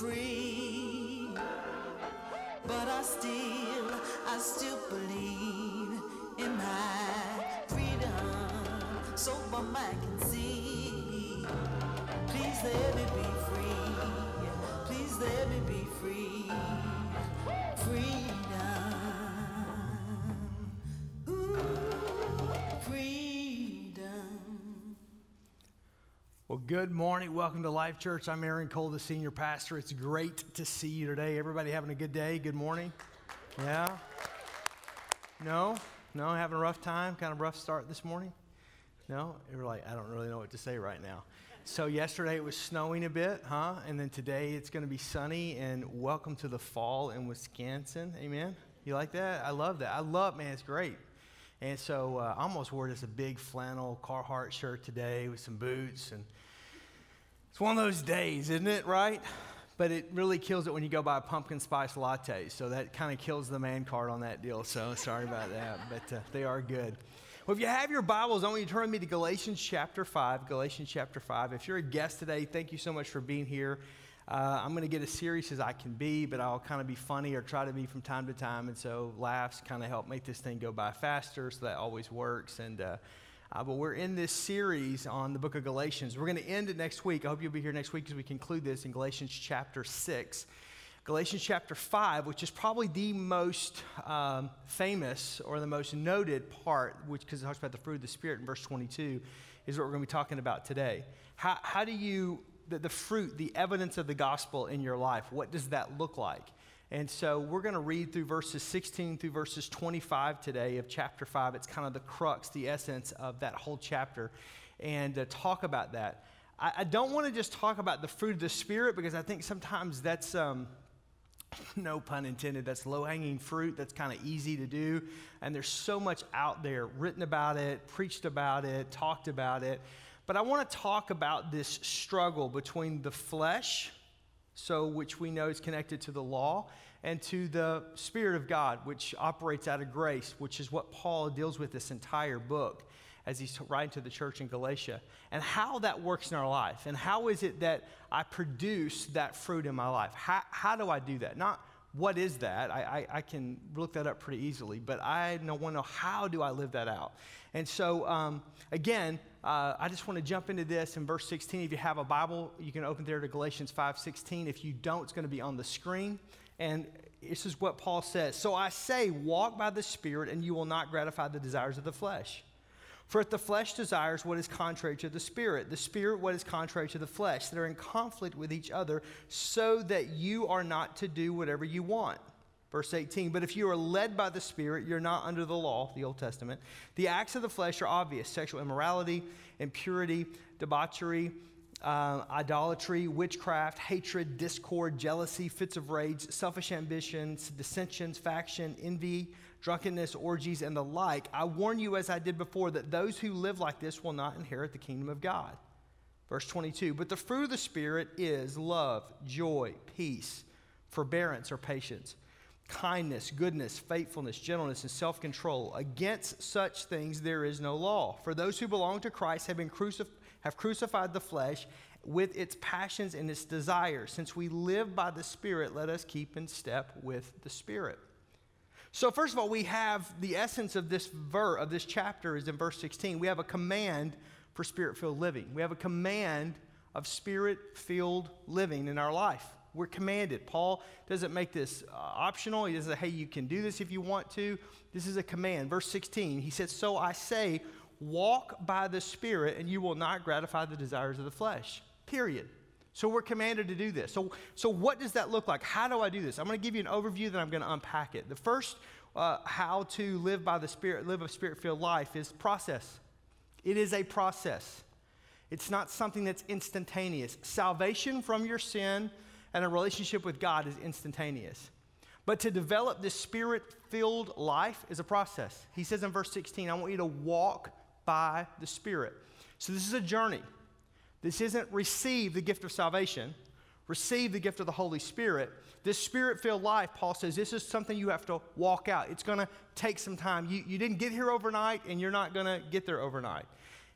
free. But I still, I still believe in my freedom. So my mind can see. Please let me good morning. Welcome to Life Church. I'm Aaron Cole, the senior pastor. It's great to see you today. Everybody having a good day? Good morning? Yeah? No? No? Having a rough time? Kind of rough start this morning? No? You're like, I don't really know what to say right now. So, yesterday it was snowing a bit, huh? And then today it's going to be sunny, and welcome to the fall in Wisconsin. Amen? You like that? I love that. I love, man, it's great. And so uh, I almost wore just a big flannel Carhartt shirt today with some boots. And it's one of those days, isn't it, right? But it really kills it when you go buy a pumpkin spice latte. So that kind of kills the man card on that deal. So sorry about that. But uh, they are good. Well, if you have your Bibles, I want you to turn me to Galatians chapter 5. Galatians chapter 5. If you're a guest today, thank you so much for being here. Uh, I'm going to get as serious as I can be, but I'll kind of be funny or try to be from time to time. And so laughs kind of help make this thing go by faster, so that always works. And uh, uh, but we're in this series on the book of Galatians. We're going to end it next week. I hope you'll be here next week as we conclude this in Galatians chapter 6. Galatians chapter 5, which is probably the most um, famous or the most noted part, which because it talks about the fruit of the Spirit in verse 22, is what we're going to be talking about today. How, how do you, the, the fruit, the evidence of the gospel in your life, what does that look like? And so we're going to read through verses 16 through verses 25 today of chapter 5. It's kind of the crux, the essence of that whole chapter, and uh, talk about that. I, I don't want to just talk about the fruit of the Spirit because I think sometimes that's. Um, no pun intended, that's low hanging fruit. That's kind of easy to do. And there's so much out there written about it, preached about it, talked about it. But I want to talk about this struggle between the flesh, so which we know is connected to the law, and to the Spirit of God, which operates out of grace, which is what Paul deals with this entire book as he's writing to the church in Galatia, and how that works in our life, and how is it that I produce that fruit in my life? How, how do I do that? Not what is that? I, I, I can look that up pretty easily, but I want to know how do I live that out? And so, um, again, uh, I just want to jump into this in verse 16. If you have a Bible, you can open there to Galatians 5:16. If you don't, it's going to be on the screen. And this is what Paul says. So I say, walk by the Spirit, and you will not gratify the desires of the flesh. For if the flesh desires what is contrary to the Spirit, the Spirit what is contrary to the flesh, that are in conflict with each other, so that you are not to do whatever you want. Verse 18, but if you are led by the Spirit, you're not under the law, the Old Testament. The acts of the flesh are obvious sexual immorality, impurity, debauchery, uh, idolatry, witchcraft, hatred, discord, jealousy, fits of rage, selfish ambitions, dissensions, faction, envy, drunkenness, orgies, and the like. I warn you, as I did before, that those who live like this will not inherit the kingdom of God. Verse 22 But the fruit of the Spirit is love, joy, peace, forbearance or patience, kindness, goodness, faithfulness, gentleness, and self control. Against such things there is no law. For those who belong to Christ have, been crucif- have crucified the flesh with its passions and its desires. Since we live by the Spirit, let us keep in step with the Spirit. So first of all, we have the essence of this ver of this chapter is in verse 16. We have a command for spirit-filled living. We have a command of spirit-filled living in our life. We're commanded. Paul doesn't make this uh, optional. He doesn't say, hey, you can do this if you want to. This is a command. Verse 16, he says, So I say, walk by the Spirit, and you will not gratify the desires of the flesh. Period. So we're commanded to do this. So, so what does that look like? How do I do this? I'm going to give you an overview, then I'm going to unpack it. The first, uh, how to live by the Spirit, live a spirit-filled life, is process. It is a process. It's not something that's instantaneous. Salvation from your sin and a relationship with God is instantaneous. But to develop this spirit-filled life is a process. He says in verse 16, I want you to walk by the Spirit. So this is a journey. This isn't receive the gift of salvation, receive the gift of the Holy Spirit. This spirit filled life, Paul says, this is something you have to walk out. It's going to take some time. You, you didn't get here overnight, and you're not going to get there overnight.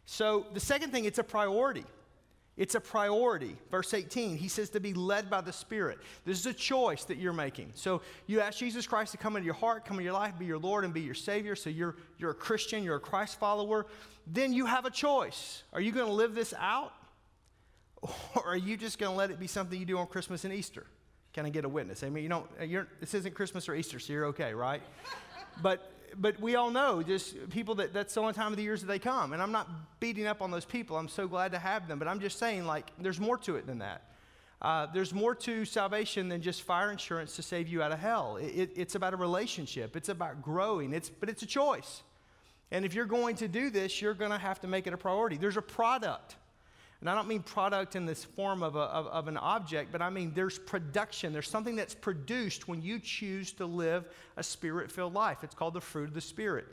So, the second thing, it's a priority. It's a priority. Verse 18, he says to be led by the Spirit. This is a choice that you're making. So you ask Jesus Christ to come into your heart, come into your life, be your Lord, and be your Savior. So you're, you're a Christian, you're a Christ follower. Then you have a choice. Are you going to live this out? Or are you just going to let it be something you do on Christmas and Easter? Can I get a witness? I mean, you know, this isn't Christmas or Easter, so you're okay, right? but but we all know just people that that's the only time of the years that they come. And I'm not beating up on those people. I'm so glad to have them. But I'm just saying, like, there's more to it than that. Uh, there's more to salvation than just fire insurance to save you out of hell. It, it, it's about a relationship. It's about growing. It's, but it's a choice. And if you're going to do this, you're going to have to make it a priority. There's a product. And I don't mean product in this form of, a, of, of an object, but I mean there's production. There's something that's produced when you choose to live a spirit filled life. It's called the fruit of the Spirit.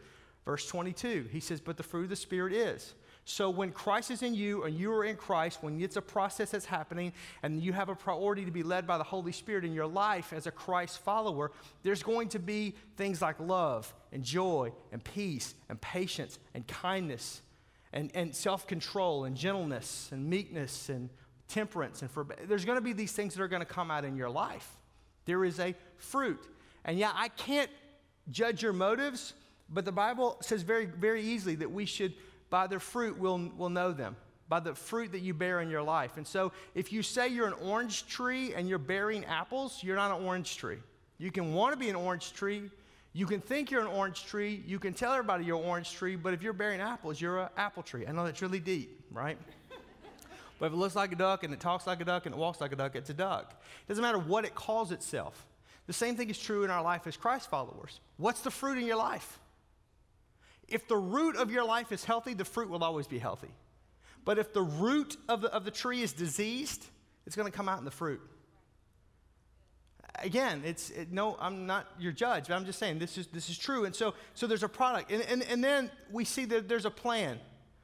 Verse 22, he says, But the fruit of the Spirit is. So when Christ is in you and you are in Christ, when it's a process that's happening and you have a priority to be led by the Holy Spirit in your life as a Christ follower, there's going to be things like love and joy and peace and patience and kindness and, and self control and gentleness and meekness and temperance. And for, there's going to be these things that are going to come out in your life. There is a fruit. And yeah, I can't judge your motives, but the Bible says very, very easily that we should, by their fruit, we'll, we'll know them. By the fruit that you bear in your life. And so, if you say you're an orange tree and you're bearing apples, you're not an orange tree. You can want to be an orange tree, you can think you're an orange tree, you can tell everybody you're an orange tree, but if you're bearing apples, you're an apple tree. I know that's really deep, right? but if it looks like a duck and it talks like a duck and it walks like a duck, it's a duck. It doesn't matter what it calls itself. The same thing is true in our life as Christ followers. What's the fruit in your life? If the root of your life is healthy, the fruit will always be healthy. But if the root of the, of the tree is diseased, it's going to come out in the fruit again, it's it, no, I'm not your judge, but I'm just saying this is this is true. And so so there's a product, and and, and then we see that there's a plan.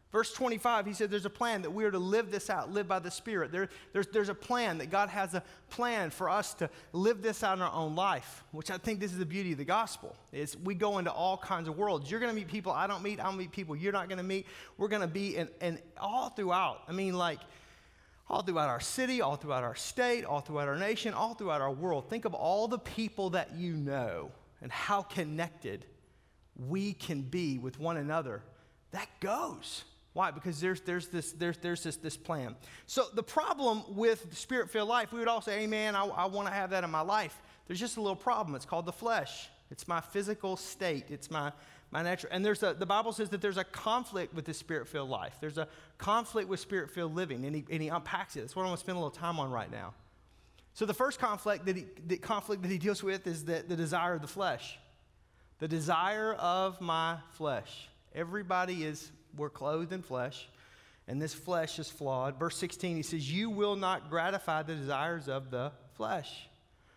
Verse 25, he said there's a plan that we are to live this out, live by the Spirit. There, there's, there's a plan that God has a plan for us to live this out in our own life, which I think this is the beauty of the gospel. Is we go into all kinds of worlds. You're going to meet people I don't meet. I'll meet people you're not going to meet. We're going to be in, in all throughout. I mean, like all throughout our city, all throughout our state, all throughout our nation, all throughout our world. Think of all the people that you know and how connected we can be with one another. That goes. Why? Because there's, there's, this, there's, there's this, this plan. So, the problem with spirit filled life, we would all say, Amen, I, I want to have that in my life. There's just a little problem. It's called the flesh, it's my physical state, it's my my natural. And there's a, the Bible says that there's a conflict with the spirit filled life. There's a conflict with spirit filled living, and he, and he unpacks it. That's what I want to spend a little time on right now. So the first conflict that he, the conflict that he deals with is the, the desire of the flesh. The desire of my flesh. Everybody is, we're clothed in flesh, and this flesh is flawed. Verse 16, he says, You will not gratify the desires of the flesh.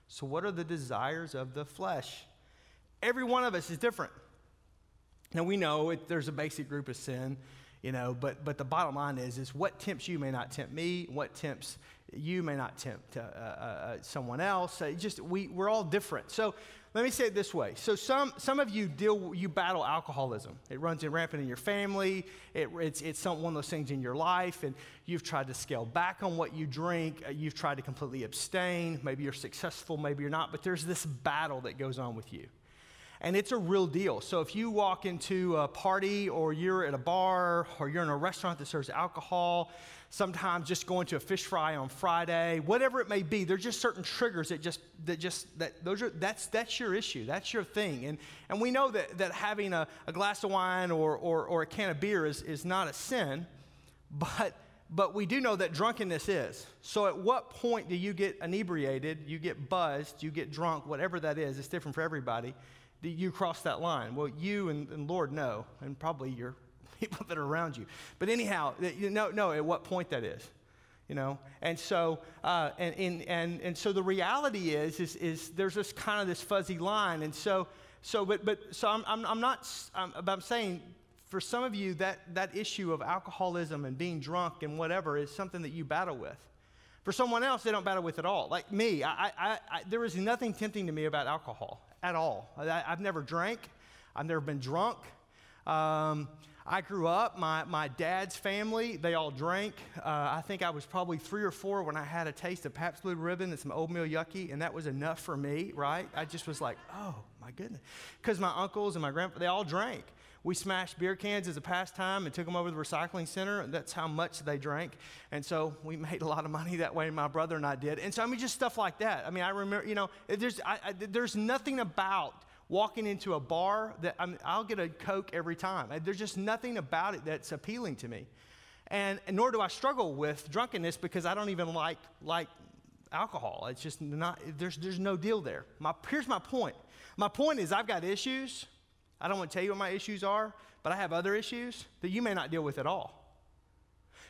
So, what are the desires of the flesh? Every one of us is different. Now we know it, there's a basic group of sin, you know, but but the bottom line is is what tempts you may not tempt me. What tempts you may not tempt uh, uh, uh, someone else. Just we we're all different. So let me say it this way. So some some of you deal you battle alcoholism. It runs in rampant in your family. It, it's it's some, one of those things in your life, and you've tried to scale back on what you drink. Uh, you've tried to completely abstain. Maybe you're successful. Maybe you're not. But there's this battle that goes on with you and it's a real deal. So if you walk into a party or you're at a bar or you're in a restaurant that serves alcohol, sometimes just going to a fish fry on Friday, whatever it may be, there's just certain triggers that just that just that those are that's that's your issue. That's your thing. And and we know that that having a, a glass of wine or, or or a can of beer is, is not a sin, but but we do know that drunkenness is. So, at what point do you get inebriated, you get buzzed, you get drunk, whatever that is? It's different for everybody you cross that line? Well, you and, and Lord know, and probably your people that are around you. But anyhow, you know, know at what point that is. You know, and so uh, and, and and and so the reality is is is there's this kind of this fuzzy line, and so so but but so I'm I'm, I'm not I'm, I'm saying for some of you that that issue of alcoholism and being drunk and whatever is something that you battle with. For someone else, they don't battle with it at all. Like me, I, I, I, there is nothing tempting to me about alcohol at all. I, have never drank. I've never been drunk. Um, I, grew up, my, my dad's family, they all drank. Uh, I think I was probably three or four when I had a taste of Pabst Blue Ribbon and some Old Milwaukee, and that was enough for me, right? I just was like, oh my goodness. Because my uncles and my grandpa, they all drank. We smashed beer cans as a pastime and took them over to the recycling center. That's how much they drank. And so we made a lot of money that way, my brother and I did. And so, I mean, just stuff like that. I mean, I remember, you know, there's, I, I, there's nothing about walking into a bar that i will get a Coke every time. There's just nothing about it that's appealing to me. And, and, nor do I struggle with drunkenness because I don't even like, like alcohol. It's just not, there's, there's no deal there. My, here's my point. My point is, I've got issues. I don't want to tell you what my issues are, but I have other issues that you may not deal with at all.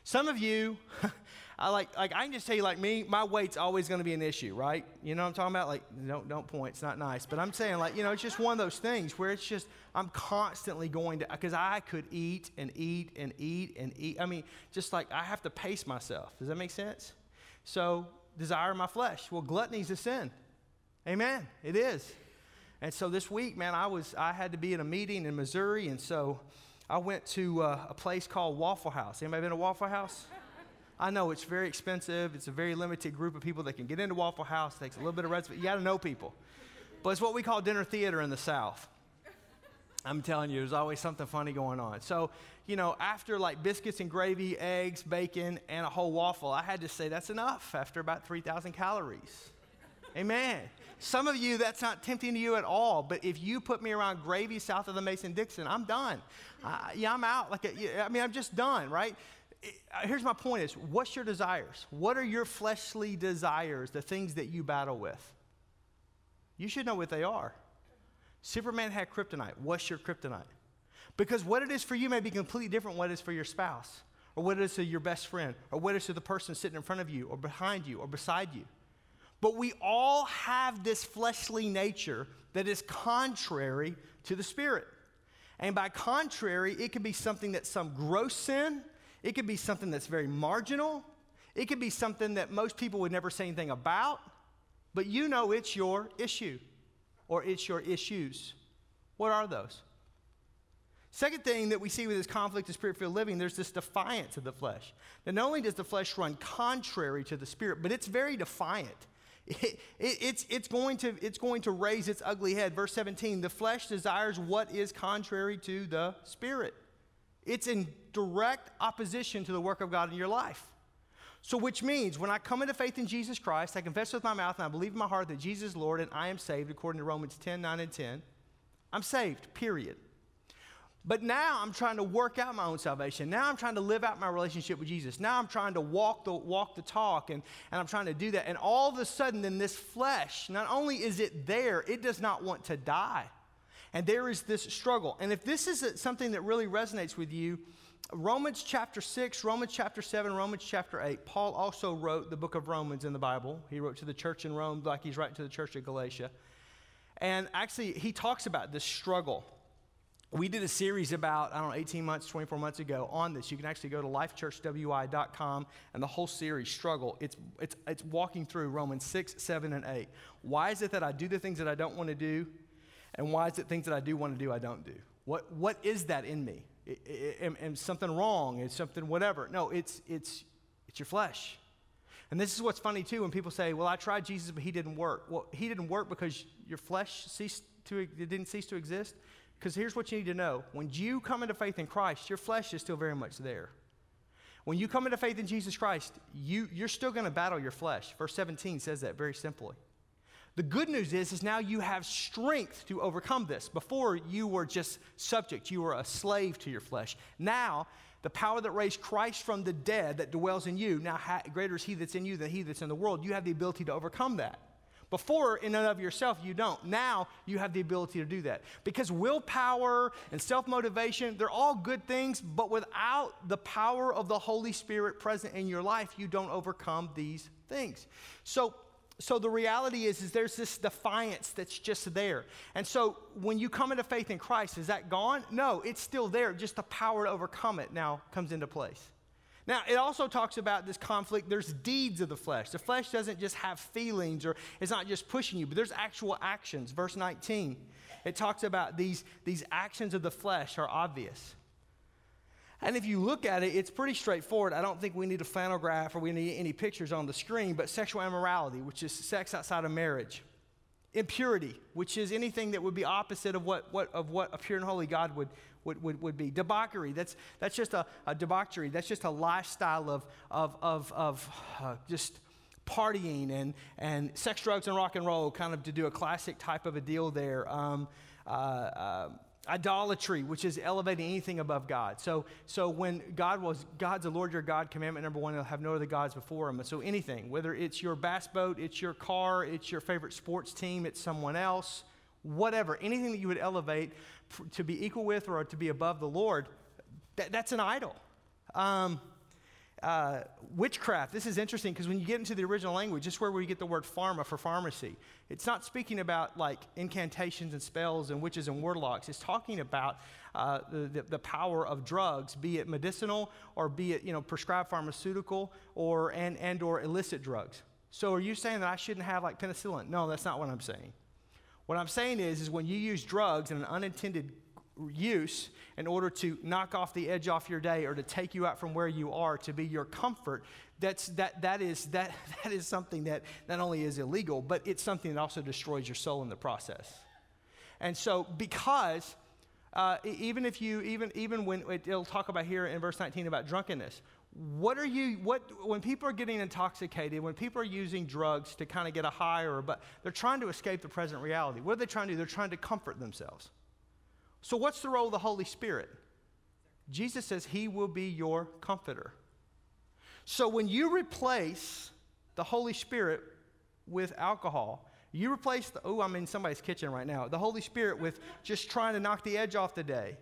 Some of you, I like, like I can just tell you, like me, my weight's always going to be an issue, right? You know what I'm talking about? Like, don't don't point. It's not nice, but I'm saying, like, you know, it's just one of those things where it's just I'm constantly going to because I could eat and eat and eat and eat. I mean, just like I have to pace myself. Does that make sense? So desire my flesh. Well, gluttony's a sin. Amen. It is. And so this week, man, I was I had to be in a meeting in Missouri, and so I went to uh, a place called Waffle House. Anybody been to Waffle House? I know it's very expensive. It's a very limited group of people that can get into Waffle House. It takes a little bit of respect. You got to know people. But it's what we call dinner theater in the South. I'm telling you, there's always something funny going on. So, you know, after like biscuits and gravy, eggs, bacon, and a whole waffle, I had to say that's enough after about 3,000 calories. Amen. Some of you, that's not tempting to you at all. But if you put me around gravy south of the Mason Dixon, I'm done. Uh, yeah, I'm out. Like, I mean, I'm just done, right? Uh, here's my point is what's your desires what are your fleshly desires the things that you battle with you should know what they are superman had kryptonite what's your kryptonite because what it is for you may be completely different what it is for your spouse or what it is to your best friend or what it is to the person sitting in front of you or behind you or beside you but we all have this fleshly nature that is contrary to the spirit and by contrary it can be something that's some gross sin it could be something that's very marginal. It could be something that most people would never say anything about, but you know it's your issue or it's your issues. What are those? Second thing that we see with this conflict of spirit filled living, there's this defiance of the flesh. Now, not only does the flesh run contrary to the spirit, but it's very defiant. It, it, it's, it's, going to, it's going to raise its ugly head. Verse 17 the flesh desires what is contrary to the spirit. It's in direct opposition to the work of God in your life. So, which means when I come into faith in Jesus Christ, I confess with my mouth and I believe in my heart that Jesus is Lord and I am saved, according to Romans 10 9 and 10. I'm saved, period. But now I'm trying to work out my own salvation. Now I'm trying to live out my relationship with Jesus. Now I'm trying to walk the, walk the talk, and, and I'm trying to do that. And all of a sudden, in this flesh, not only is it there, it does not want to die. And there is this struggle. And if this is something that really resonates with you, Romans chapter 6, Romans chapter 7, Romans chapter 8, Paul also wrote the book of Romans in the Bible. He wrote to the church in Rome like he's writing to the church of Galatia. And actually, he talks about this struggle. We did a series about, I don't know, 18 months, 24 months ago on this. You can actually go to lifechurchwi.com and the whole series, Struggle, it's, it's, it's walking through Romans 6, 7, and 8. Why is it that I do the things that I don't want to do? And why is it things that I do want to do, I don't do? What, what is that in me? Am something wrong? Is something whatever? No, it's, it's, it's your flesh. And this is what's funny too when people say, well, I tried Jesus, but he didn't work. Well, he didn't work because your flesh ceased to, it didn't cease to exist. Because here's what you need to know when you come into faith in Christ, your flesh is still very much there. When you come into faith in Jesus Christ, you, you're still going to battle your flesh. Verse 17 says that very simply. The good news is, is now you have strength to overcome this. Before you were just subject, you were a slave to your flesh. Now, the power that raised Christ from the dead that dwells in you, now ha- greater is he that's in you than he that's in the world. You have the ability to overcome that. Before, in and of yourself, you don't. Now, you have the ability to do that. Because willpower and self motivation, they're all good things, but without the power of the Holy Spirit present in your life, you don't overcome these things. So, so the reality is, is there's this defiance that's just there. And so when you come into faith in Christ, is that gone? No, it's still there. Just the power to overcome it now comes into place. Now, it also talks about this conflict. There's deeds of the flesh. The flesh doesn't just have feelings or it's not just pushing you, but there's actual actions. Verse 19, it talks about these, these actions of the flesh are obvious. And if you look at it, it's pretty straightforward. I don't think we need a flannel graph or we need any pictures on the screen, but sexual immorality, which is sex outside of marriage. Impurity, which is anything that would be opposite of what, what, of what a pure and holy God would, would, would, would be. Debauchery, that's, that's just a, a debauchery. That's just a lifestyle of, of, of, of uh, just partying and, and sex, drugs, and rock and roll, kind of to do a classic type of a deal there. Um, uh, uh, idolatry, which is elevating anything above God. So, so when God was God's the Lord your God, commandment number one, have no other gods before Him. So anything, whether it's your bass boat, it's your car, it's your favorite sports team, it's someone else, whatever, anything that you would elevate to be equal with or to be above the Lord, that, that's an idol. Um, uh, witchcraft, this is interesting because when you get into the original language, this is where we get the word pharma for pharmacy. It's not speaking about like incantations and spells and witches and warlocks. It's talking about uh, the, the, the, power of drugs, be it medicinal or be it you know prescribed pharmaceutical or and, and or illicit drugs. So are you saying that I shouldn't have like penicillin? No, that's not what I'm saying. What I'm saying is, is when you use drugs in an unintended use in order to knock off the edge off your day or to take you out from where you are to be your comfort that's that that is that that is something that not only is illegal but it's something that also destroys your soul in the process. And so because uh, even if you even even when it, it'll talk about here in verse 19 about drunkenness what are you what when people are getting intoxicated when people are using drugs to kind of get a high or but they're trying to escape the present reality what are they trying to do they're trying to comfort themselves so, what's the role of the Holy Spirit? Jesus says he will be your comforter. So, when you replace the Holy Spirit with alcohol, you replace the, oh, I'm in somebody's kitchen right now, the Holy Spirit with just trying to knock the edge off the day.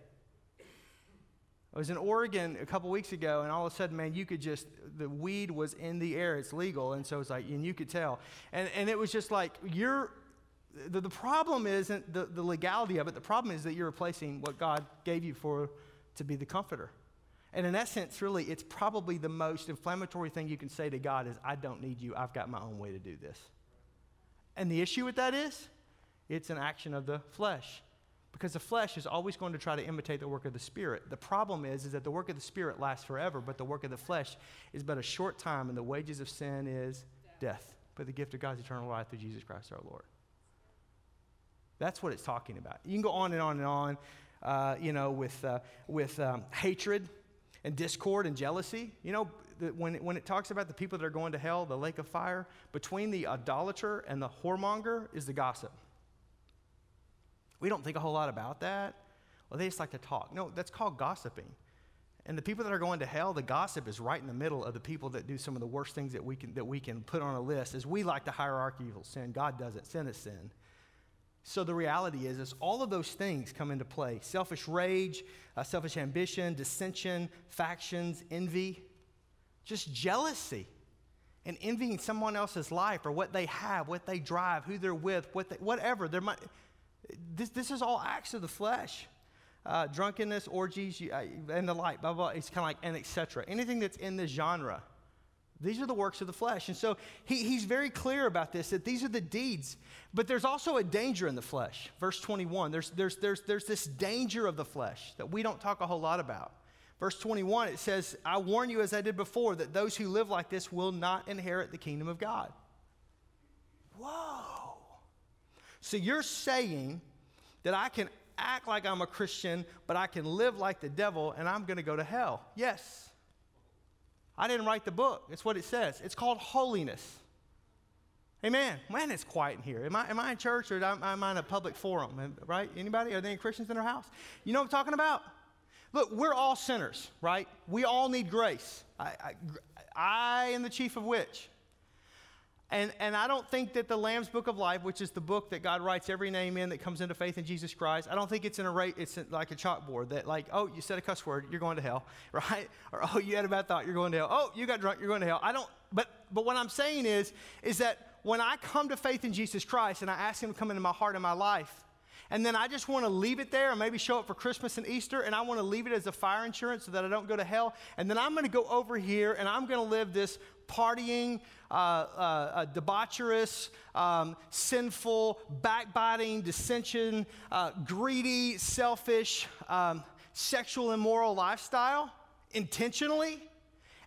I was in Oregon a couple weeks ago, and all of a sudden, man, you could just, the weed was in the air. It's legal. And so it's like, and you could tell. And, and it was just like, you're the, the problem isn't the, the legality of it. The problem is that you're replacing what God gave you for to be the comforter. And in essence, really, it's probably the most inflammatory thing you can say to God is, I don't need you. I've got my own way to do this. And the issue with that is, it's an action of the flesh. Because the flesh is always going to try to imitate the work of the Spirit. The problem is, is that the work of the Spirit lasts forever, but the work of the flesh is but a short time, and the wages of sin is death. death. But the gift of God's eternal life through Jesus Christ our Lord. That's what it's talking about. You can go on and on and on, uh, you know, with, uh, with um, hatred and discord and jealousy. You know, the, when, it, when it talks about the people that are going to hell, the lake of fire, between the idolater and the whoremonger is the gossip. We don't think a whole lot about that. Well, they just like to talk. No, that's called gossiping. And the people that are going to hell, the gossip is right in the middle of the people that do some of the worst things that we can, that we can put on a list. As we like the hierarchy of sin, God doesn't. Sin is sin. So the reality is, is all of those things come into play selfish rage, uh, selfish ambition, dissension, factions, envy, just jealousy, and envying someone else's life or what they have, what they drive, who they're with, what they, whatever. There might, this, this is all acts of the flesh. Uh, drunkenness, orgies, uh, and the like, blah, blah, blah. It's kind of like, and etc. Anything that's in this genre these are the works of the flesh. And so he, he's very clear about this that these are the deeds. But there's also a danger in the flesh. Verse 21, there's, there's, there's, there's this danger of the flesh that we don't talk a whole lot about. Verse 21, it says, I warn you, as I did before, that those who live like this will not inherit the kingdom of God. Whoa. So you're saying that I can act like I'm a Christian, but I can live like the devil and I'm going to go to hell. Yes. I didn't write the book. It's what it says. It's called holiness. Amen. Man, it's quiet in here. Am I, am I in church or am, am I in a public forum? Right? Anybody? Are there any Christians in our house? You know what I'm talking about? Look, we're all sinners, right? We all need grace. I, I, I am the chief of which? And, and I don't think that the Lamb's Book of Life, which is the book that God writes every name in that comes into faith in Jesus Christ, I don't think it's in a rate, it's like a chalkboard that like, oh, you said a cuss word, you're going to hell, right? Or oh, you had a bad thought, you're going to hell. Oh, you got drunk, you're going to hell. I don't, but but what I'm saying is, is that when I come to faith in Jesus Christ and I ask Him to come into my heart and my life, and then I just want to leave it there and maybe show up for Christmas and Easter, and I want to leave it as a fire insurance so that I don't go to hell. And then I'm going to go over here and I'm going to live this partying, uh, uh, uh, debaucherous, um, sinful, backbiting, dissension, uh, greedy, selfish, um, sexual, immoral lifestyle. intentionally,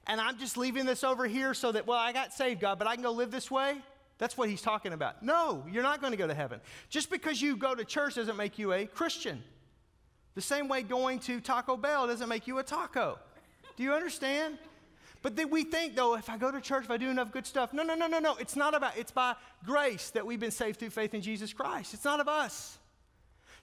and I'm just leaving this over here so that, well, I got saved, God, but I can go live this way, that's what he's talking about. No, you're not going to go to heaven. Just because you go to church doesn't make you a Christian. The same way going to Taco Bell doesn't make you a taco. Do you understand? But then we think, though, if I go to church, if I do enough good stuff. No, no, no, no, no. It's not about, it's by grace that we've been saved through faith in Jesus Christ. It's not of us.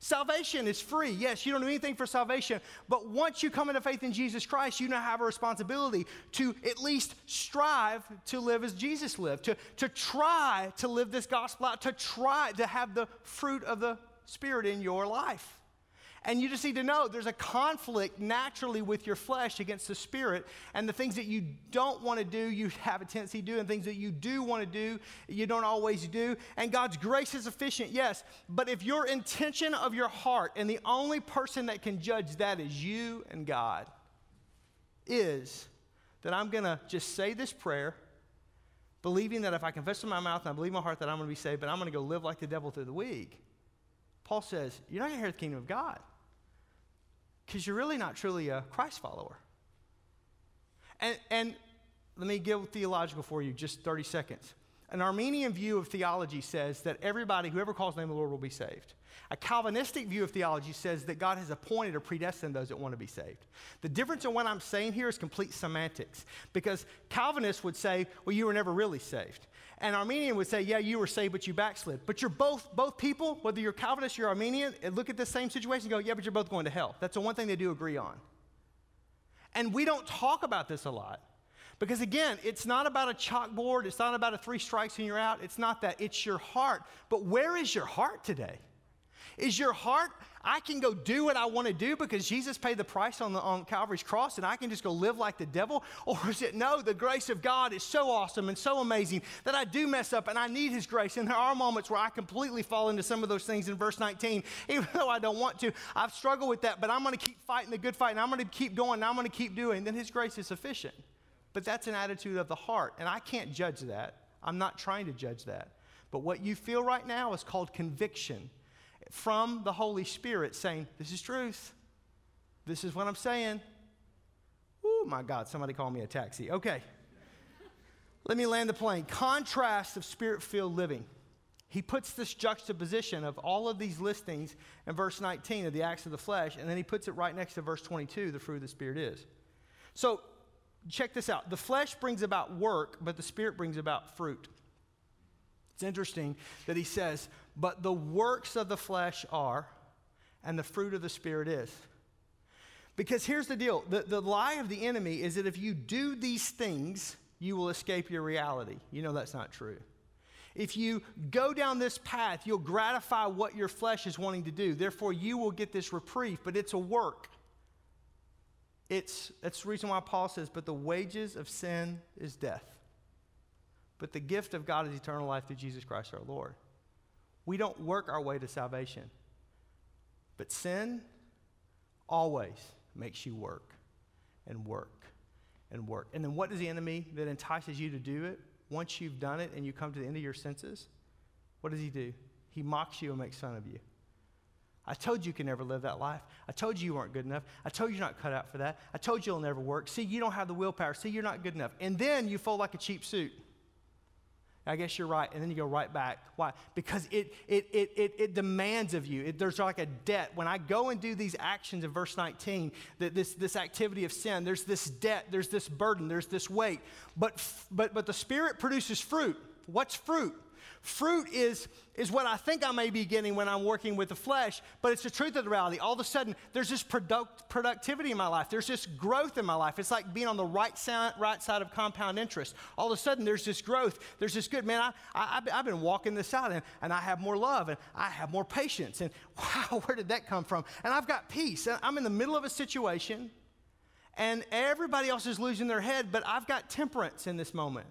Salvation is free. Yes, you don't do anything for salvation, but once you come into faith in Jesus Christ, you now have a responsibility to at least strive to live as Jesus lived, to, to try to live this gospel out, to try to have the fruit of the Spirit in your life. And you just need to know there's a conflict naturally with your flesh against the spirit. And the things that you don't want to do, you have a tendency to do. And things that you do want to do, you don't always do. And God's grace is sufficient, yes. But if your intention of your heart, and the only person that can judge that is you and God, is that I'm going to just say this prayer, believing that if I confess with my mouth and I believe in my heart that I'm going to be saved, but I'm going to go live like the devil through the week. Paul says, You're not going to inherit the kingdom of God because you're really not truly a Christ follower. And, and let me get theological for you, just 30 seconds. An Arminian view of theology says that everybody, whoever calls the name of the Lord, will be saved. A Calvinistic view of theology says that God has appointed or predestined those that want to be saved. The difference in what I'm saying here is complete semantics because Calvinists would say, well, you were never really saved. And Arminian would say, yeah, you were saved, but you backslid. But you're both, both people, whether you're Calvinist you're Arminian, eh, look at the same situation and go, yeah, but you're both going to hell. That's the one thing they do agree on. And we don't talk about this a lot. Because again, it's not about a chalkboard, it's not about a three strikes and you're out. It's not that, it's your heart. But where is your heart today? Is your heart, I can go do what I want to do because Jesus paid the price on, the, on Calvary's cross and I can just go live like the devil? Or is it, no, the grace of God is so awesome and so amazing that I do mess up and I need His grace? And there are moments where I completely fall into some of those things in verse 19, even though I don't want to. I've struggled with that, but I'm going to keep fighting the good fight and I'm going to keep going and I'm going to keep doing. Then His grace is sufficient. But that's an attitude of the heart, and I can't judge that. I'm not trying to judge that. But what you feel right now is called conviction from the Holy Spirit saying, This is truth. This is what I'm saying. Oh my God, somebody call me a taxi. Okay. Let me land the plane. Contrast of spirit filled living. He puts this juxtaposition of all of these listings in verse 19 of the acts of the flesh, and then he puts it right next to verse 22, the fruit of the Spirit is. So check this out the flesh brings about work, but the Spirit brings about fruit. It's interesting that he says, but the works of the flesh are, and the fruit of the Spirit is. Because here's the deal the, the lie of the enemy is that if you do these things, you will escape your reality. You know that's not true. If you go down this path, you'll gratify what your flesh is wanting to do. Therefore, you will get this reprieve, but it's a work. It's, that's the reason why Paul says, but the wages of sin is death. But the gift of God is eternal life through Jesus Christ our Lord. We don't work our way to salvation. But sin always makes you work and work and work. And then what does the enemy that entices you to do it? Once you've done it and you come to the end of your senses, what does he do? He mocks you and makes fun of you. I told you you can never live that life. I told you you weren't good enough. I told you you're not cut out for that. I told you it'll never work. See, you don't have the willpower. See, you're not good enough. And then you fold like a cheap suit. I guess you're right. And then you go right back. Why? Because it, it, it, it, it demands of you. It, there's like a debt. When I go and do these actions in verse 19, that this, this activity of sin, there's this debt, there's this burden, there's this weight. But, but, but the Spirit produces fruit. What's fruit? Fruit is, is what I think I may be getting when I'm working with the flesh, but it's the truth of the reality. All of a sudden, there's this product, productivity in my life. There's this growth in my life. It's like being on the right side, right side of compound interest. All of a sudden, there's this growth. There's this good, man, I, I, have been walking this out, and, and I have more love, and I have more patience. And wow, where did that come from? And I've got peace. And I'm in the middle of a situation, and everybody else is losing their head, but I've got temperance in this moment.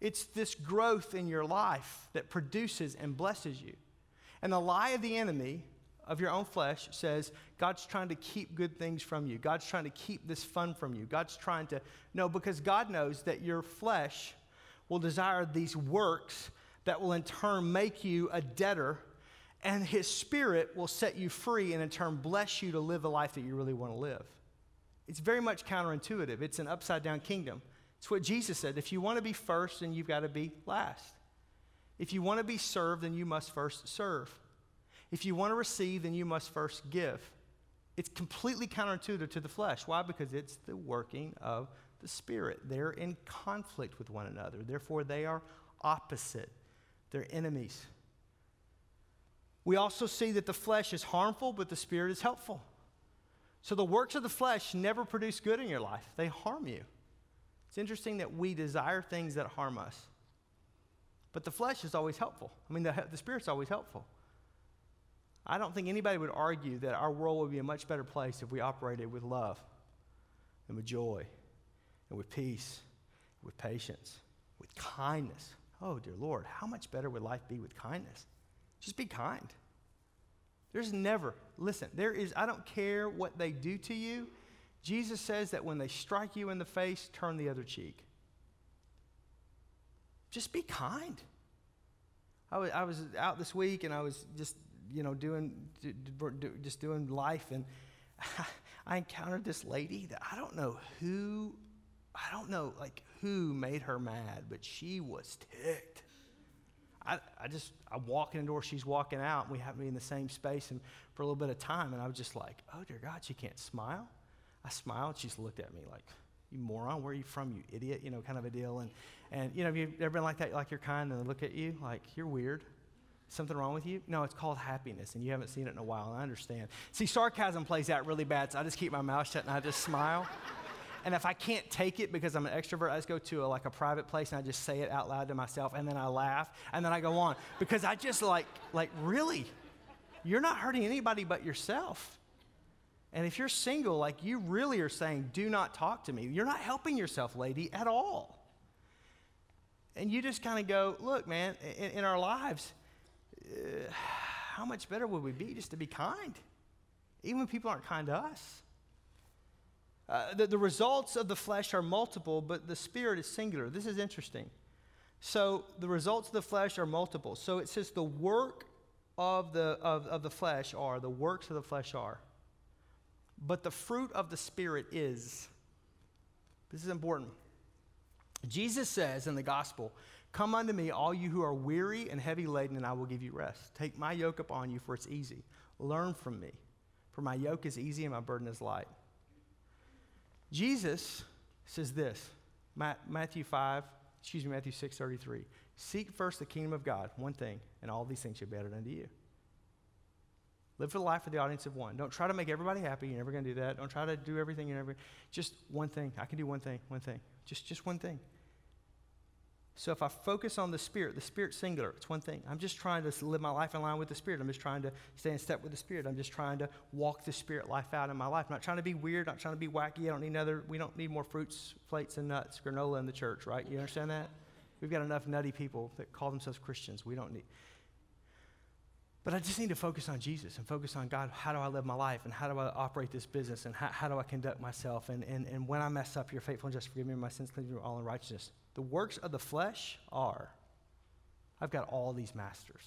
It's this growth in your life that produces and blesses you. And the lie of the enemy of your own flesh says God's trying to keep good things from you. God's trying to keep this fun from you. God's trying to, no, because God knows that your flesh will desire these works that will in turn make you a debtor, and His Spirit will set you free and in turn bless you to live the life that you really want to live. It's very much counterintuitive. It's an upside down kingdom. It's what Jesus said. If you want to be first, then you've got to be last. If you want to be served, then you must first serve. If you want to receive, then you must first give. It's completely counterintuitive to the flesh. Why? Because it's the working of the Spirit. They're in conflict with one another. Therefore, they are opposite, they're enemies. We also see that the flesh is harmful, but the Spirit is helpful. So the works of the flesh never produce good in your life, they harm you. It's interesting that we desire things that harm us. But the flesh is always helpful. I mean, the, the Spirit's always helpful. I don't think anybody would argue that our world would be a much better place if we operated with love and with joy and with peace, with patience, with kindness. Oh, dear Lord, how much better would life be with kindness? Just be kind. There's never, listen, there is, I don't care what they do to you. Jesus says that when they strike you in the face, turn the other cheek. Just be kind. I was, I was out this week and I was just, you know, doing, do, do, just doing life and I encountered this lady that I don't know who, I don't know like who made her mad, but she was ticked. I, I just, I'm walking indoors, she's walking out, and we happen to be in the same space and for a little bit of time, and I was just like, oh dear God, she can't smile. I smiled, she just looked at me like, you moron, where are you from, you idiot, you know, kind of a deal. And, and you know, have you ever been like that, like you're kind, and they look at you like, you're weird? Something wrong with you? No, it's called happiness, and you haven't seen it in a while, I understand. See, sarcasm plays out really bad, so I just keep my mouth shut and I just smile. And if I can't take it because I'm an extrovert, I just go to a, like a private place and I just say it out loud to myself, and then I laugh, and then I go on because I just like, like really, you're not hurting anybody but yourself. And if you're single, like you really are saying, do not talk to me. You're not helping yourself, lady, at all. And you just kind of go, look, man, in, in our lives, uh, how much better would we be just to be kind, even when people aren't kind to us? Uh, the, the results of the flesh are multiple, but the spirit is singular. This is interesting. So the results of the flesh are multiple. So it says the work of the, of, of the flesh are, the works of the flesh are. But the fruit of the Spirit is. This is important. Jesus says in the gospel, Come unto me, all you who are weary and heavy laden, and I will give you rest. Take my yoke upon you, for it's easy. Learn from me, for my yoke is easy and my burden is light. Jesus says this Matthew 5, excuse me, Matthew 6 33. Seek first the kingdom of God, one thing, and all these things shall be added unto you. Live for the life of the audience of one. Don't try to make everybody happy. You're never going to do that. Don't try to do everything. You're never. Just one thing. I can do one thing. One thing. Just just one thing. So if I focus on the Spirit, the Spirit singular, it's one thing. I'm just trying to live my life in line with the Spirit. I'm just trying to stay in step with the Spirit. I'm just trying to walk the Spirit life out in my life. I'm not trying to be weird, not trying to be wacky. I don't need another, we don't need more fruits, plates, and nuts, granola in the church, right? You understand that? We've got enough nutty people that call themselves Christians. We don't need. But I just need to focus on Jesus and focus on God. How do I live my life? And how do I operate this business? And how, how do I conduct myself? And, and, and when I mess up, you're faithful and just forgive me my sins, cleanse me all unrighteousness. The works of the flesh are I've got all these masters.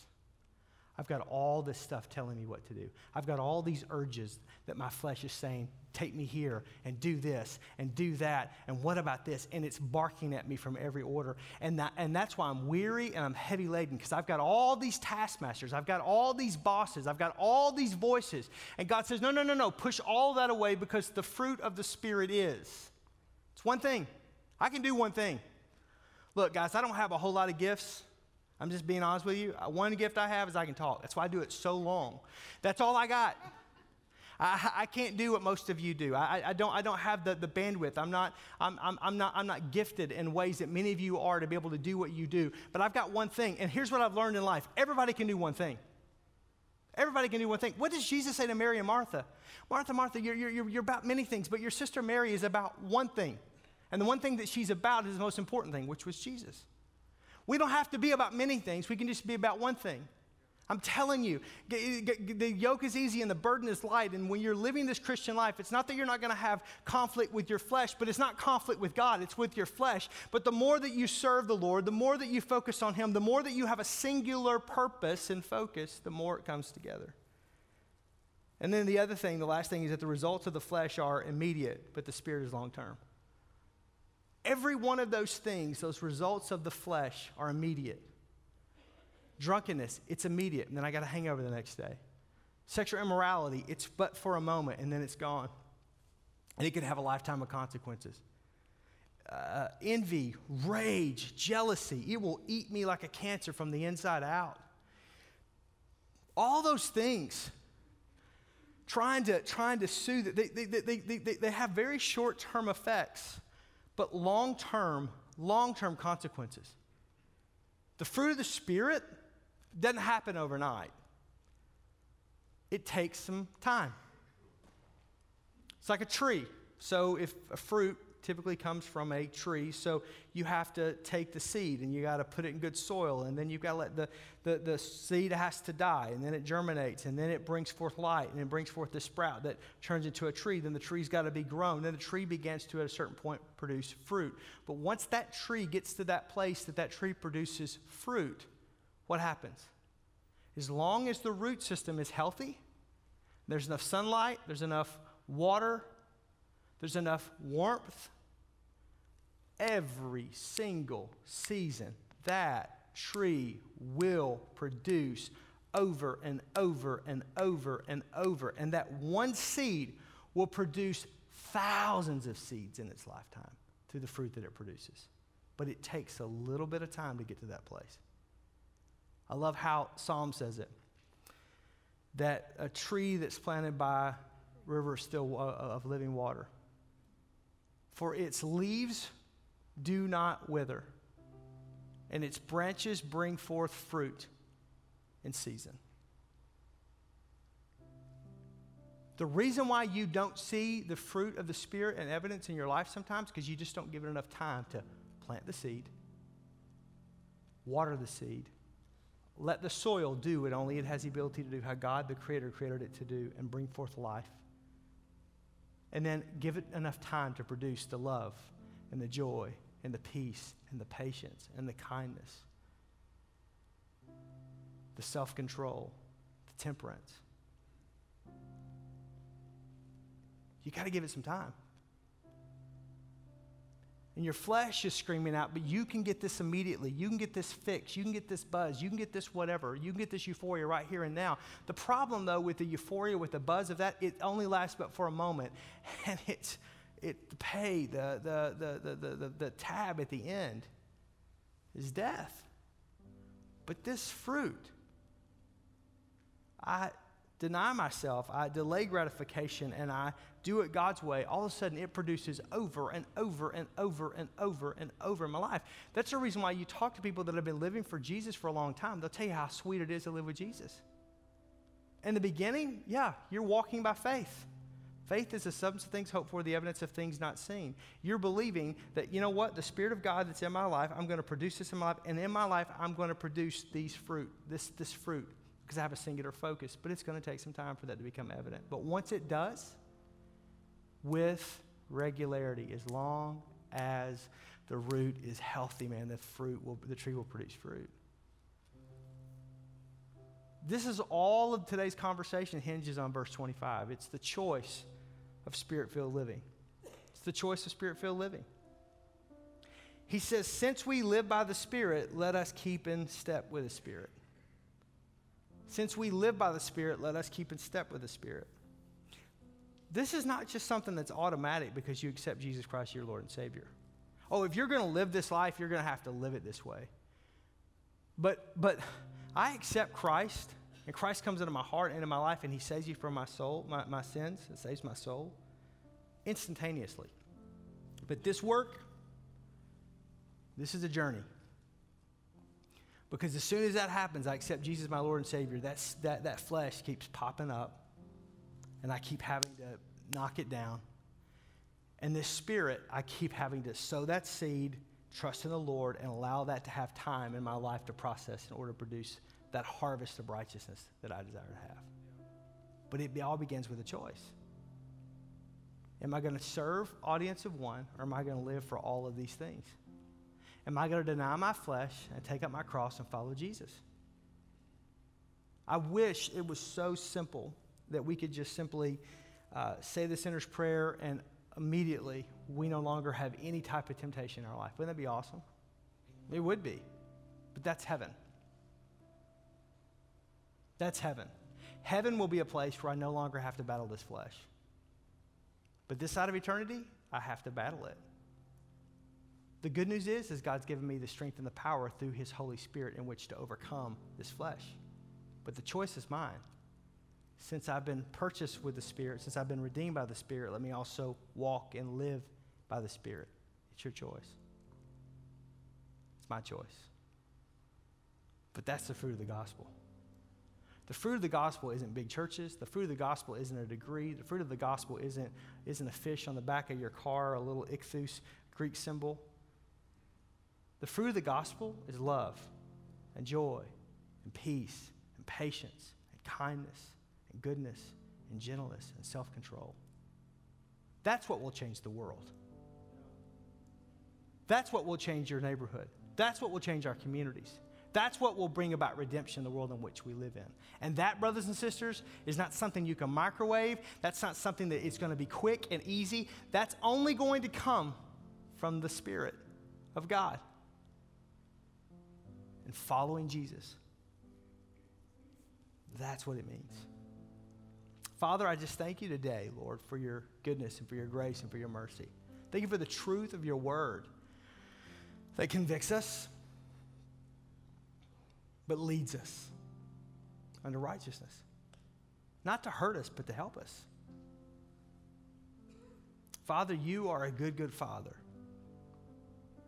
I've got all this stuff telling me what to do. I've got all these urges that my flesh is saying, take me here and do this and do that and what about this? And it's barking at me from every order. And, that, and that's why I'm weary and I'm heavy laden because I've got all these taskmasters. I've got all these bosses. I've got all these voices. And God says, no, no, no, no, push all that away because the fruit of the Spirit is. It's one thing. I can do one thing. Look, guys, I don't have a whole lot of gifts. I'm just being honest with you. Uh, one gift I have is I can talk. That's why I do it so long. That's all I got. I, I can't do what most of you do. I, I, don't, I don't have the, the bandwidth. I'm not, I'm, I'm, I'm, not, I'm not gifted in ways that many of you are to be able to do what you do. But I've got one thing, and here's what I've learned in life everybody can do one thing. Everybody can do one thing. What does Jesus say to Mary and Martha? Martha, Martha, you're, you're, you're about many things, but your sister Mary is about one thing. And the one thing that she's about is the most important thing, which was Jesus. We don't have to be about many things, we can just be about one thing. I'm telling you, the yoke is easy and the burden is light. And when you're living this Christian life, it's not that you're not going to have conflict with your flesh, but it's not conflict with God, it's with your flesh. But the more that you serve the Lord, the more that you focus on Him, the more that you have a singular purpose and focus, the more it comes together. And then the other thing, the last thing, is that the results of the flesh are immediate, but the spirit is long term. Every one of those things, those results of the flesh, are immediate. Drunkenness, it's immediate, and then I got a hangover the next day. Sexual immorality, it's but for a moment, and then it's gone. And it could have a lifetime of consequences. Uh, envy, rage, jealousy, it will eat me like a cancer from the inside out. All those things, trying to, trying to soothe it, they, they, they, they, they, they have very short term effects but long term, long term consequences. The fruit of the Spirit doesn't happen overnight, it takes some time. It's like a tree. So, if a fruit typically comes from a tree. So you have to take the seed and you got to put it in good soil. And then you've got to let the, the, the seed has to die. And then it germinates. And then it brings forth light. And it brings forth the sprout that turns into a tree. Then the tree's got to be grown. Then the tree begins to, at a certain point, produce fruit. But once that tree gets to that place that that tree produces fruit, what happens? As long as the root system is healthy, there's enough sunlight, there's enough water, there's enough warmth, every single season, that tree will produce over and over and over and over. And that one seed will produce thousands of seeds in its lifetime through the fruit that it produces. But it takes a little bit of time to get to that place. I love how Psalm says it that a tree that's planted by rivers still of living water for its leaves do not wither, and its branches bring forth fruit in season. The reason why you don't see the fruit of the Spirit and evidence in your life sometimes because you just don't give it enough time to plant the seed, water the seed, let the soil do what only it has the ability to do, how God the Creator created it to do, and bring forth life. And then give it enough time to produce the love and the joy and the peace and the patience and the kindness, the self control, the temperance. You got to give it some time. And your flesh is screaming out, but you can get this immediately. You can get this fix. You can get this buzz. You can get this whatever. You can get this euphoria right here and now. The problem, though, with the euphoria, with the buzz of that, it only lasts but for a moment. And it's, it, pay, the, the, the, the, the, the tab at the end is death. But this fruit, I deny myself, I delay gratification, and I do it God's way, all of a sudden it produces over and over and over and over and over in my life. That's the reason why you talk to people that have been living for Jesus for a long time. They'll tell you how sweet it is to live with Jesus. In the beginning, yeah, you're walking by faith. Faith is the substance of things hoped for, the evidence of things not seen. You're believing that, you know what, the Spirit of God that's in my life, I'm going to produce this in my life, and in my life, I'm going to produce these fruit, this, this fruit, because I have a singular focus. But it's going to take some time for that to become evident. But once it does, with regularity, as long as the root is healthy, man, the fruit will, the tree will produce fruit. This is all of today's conversation hinges on verse 25. It's the choice of spirit filled living. It's the choice of spirit filled living. He says, Since we live by the Spirit, let us keep in step with the Spirit. Since we live by the Spirit, let us keep in step with the Spirit. This is not just something that's automatic because you accept Jesus Christ, your Lord and Savior. Oh, if you're going to live this life, you're going to have to live it this way. But, but I accept Christ and Christ comes into my heart and into my life, and He saves you from my soul, my, my sins, and saves my soul instantaneously. But this work, this is a journey. Because as soon as that happens, I accept Jesus, my Lord and Savior, that's, that, that flesh keeps popping up, and I keep having to knock it down. And this spirit, I keep having to sow that seed, trust in the Lord, and allow that to have time in my life to process in order to produce that harvest of righteousness that I desire to have. But it all begins with a choice. Am I going to serve audience of one, or am I going to live for all of these things? Am I going to deny my flesh and take up my cross and follow Jesus? I wish it was so simple that we could just simply uh, say the sinner's prayer and immediately we no longer have any type of temptation in our life. Wouldn't that be awesome? It would be. But that's heaven. That's heaven. Heaven will be a place where I no longer have to battle this flesh. But this side of eternity, I have to battle it. The good news is, is God's given me the strength and the power through His Holy Spirit in which to overcome this flesh. But the choice is mine. Since I've been purchased with the Spirit, since I've been redeemed by the Spirit, let me also walk and live by the Spirit. It's your choice. It's my choice. But that's the fruit of the gospel. The fruit of the gospel isn't big churches. The fruit of the gospel isn't a degree. The fruit of the gospel isn't, isn't a fish on the back of your car, a little ichthus Greek symbol. The fruit of the gospel is love and joy and peace and patience and kindness and goodness and gentleness and self control. That's what will change the world. That's what will change your neighborhood. That's what will change our communities. That's what will bring about redemption in the world in which we live in. And that, brothers and sisters, is not something you can microwave. That's not something that is going to be quick and easy. That's only going to come from the Spirit of God and following Jesus. That's what it means. Father, I just thank you today, Lord, for your goodness and for your grace and for your mercy. Thank you for the truth of your word that convicts us but leads us unto righteousness. Not to hurt us, but to help us. Father, you are a good, good Father.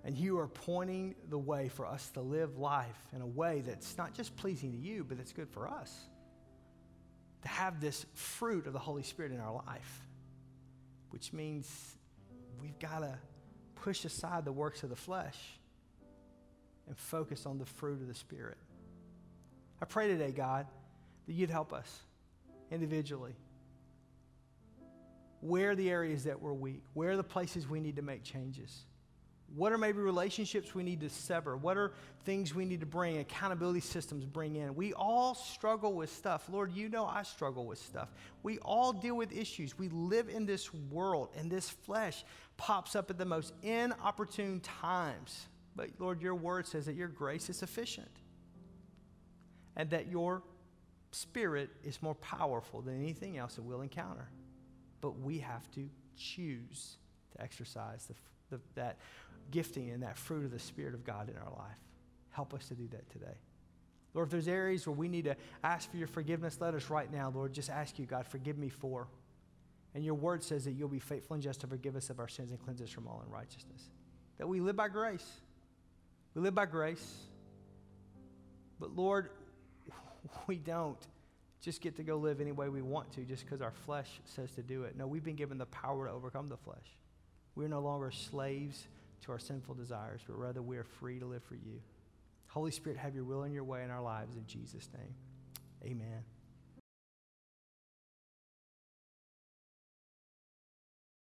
And you are pointing the way for us to live life in a way that's not just pleasing to you, but that's good for us. To have this fruit of the Holy Spirit in our life, which means we've got to push aside the works of the flesh and focus on the fruit of the Spirit. I pray today, God, that you'd help us individually. Where are the areas that we're weak? Where are the places we need to make changes? What are maybe relationships we need to sever? What are things we need to bring, accountability systems bring in? We all struggle with stuff. Lord, you know I struggle with stuff. We all deal with issues. We live in this world, and this flesh pops up at the most inopportune times. But Lord, your word says that your grace is sufficient and that your spirit is more powerful than anything else that we'll encounter. But we have to choose to exercise the, the, that gifting and that fruit of the Spirit of God in our life. Help us to do that today. Lord, if there's areas where we need to ask for your forgiveness, let us right now, Lord, just ask you, God, forgive me for. And your word says that you'll be faithful and just to forgive us of our sins and cleanse us from all unrighteousness. That we live by grace. We live by grace. But Lord, we don't just get to go live any way we want to just because our flesh says to do it. No, we've been given the power to overcome the flesh. We're no longer slaves to our sinful desires, but rather we are free to live for you. Holy Spirit, have your will and your way in our lives in Jesus' name. Amen.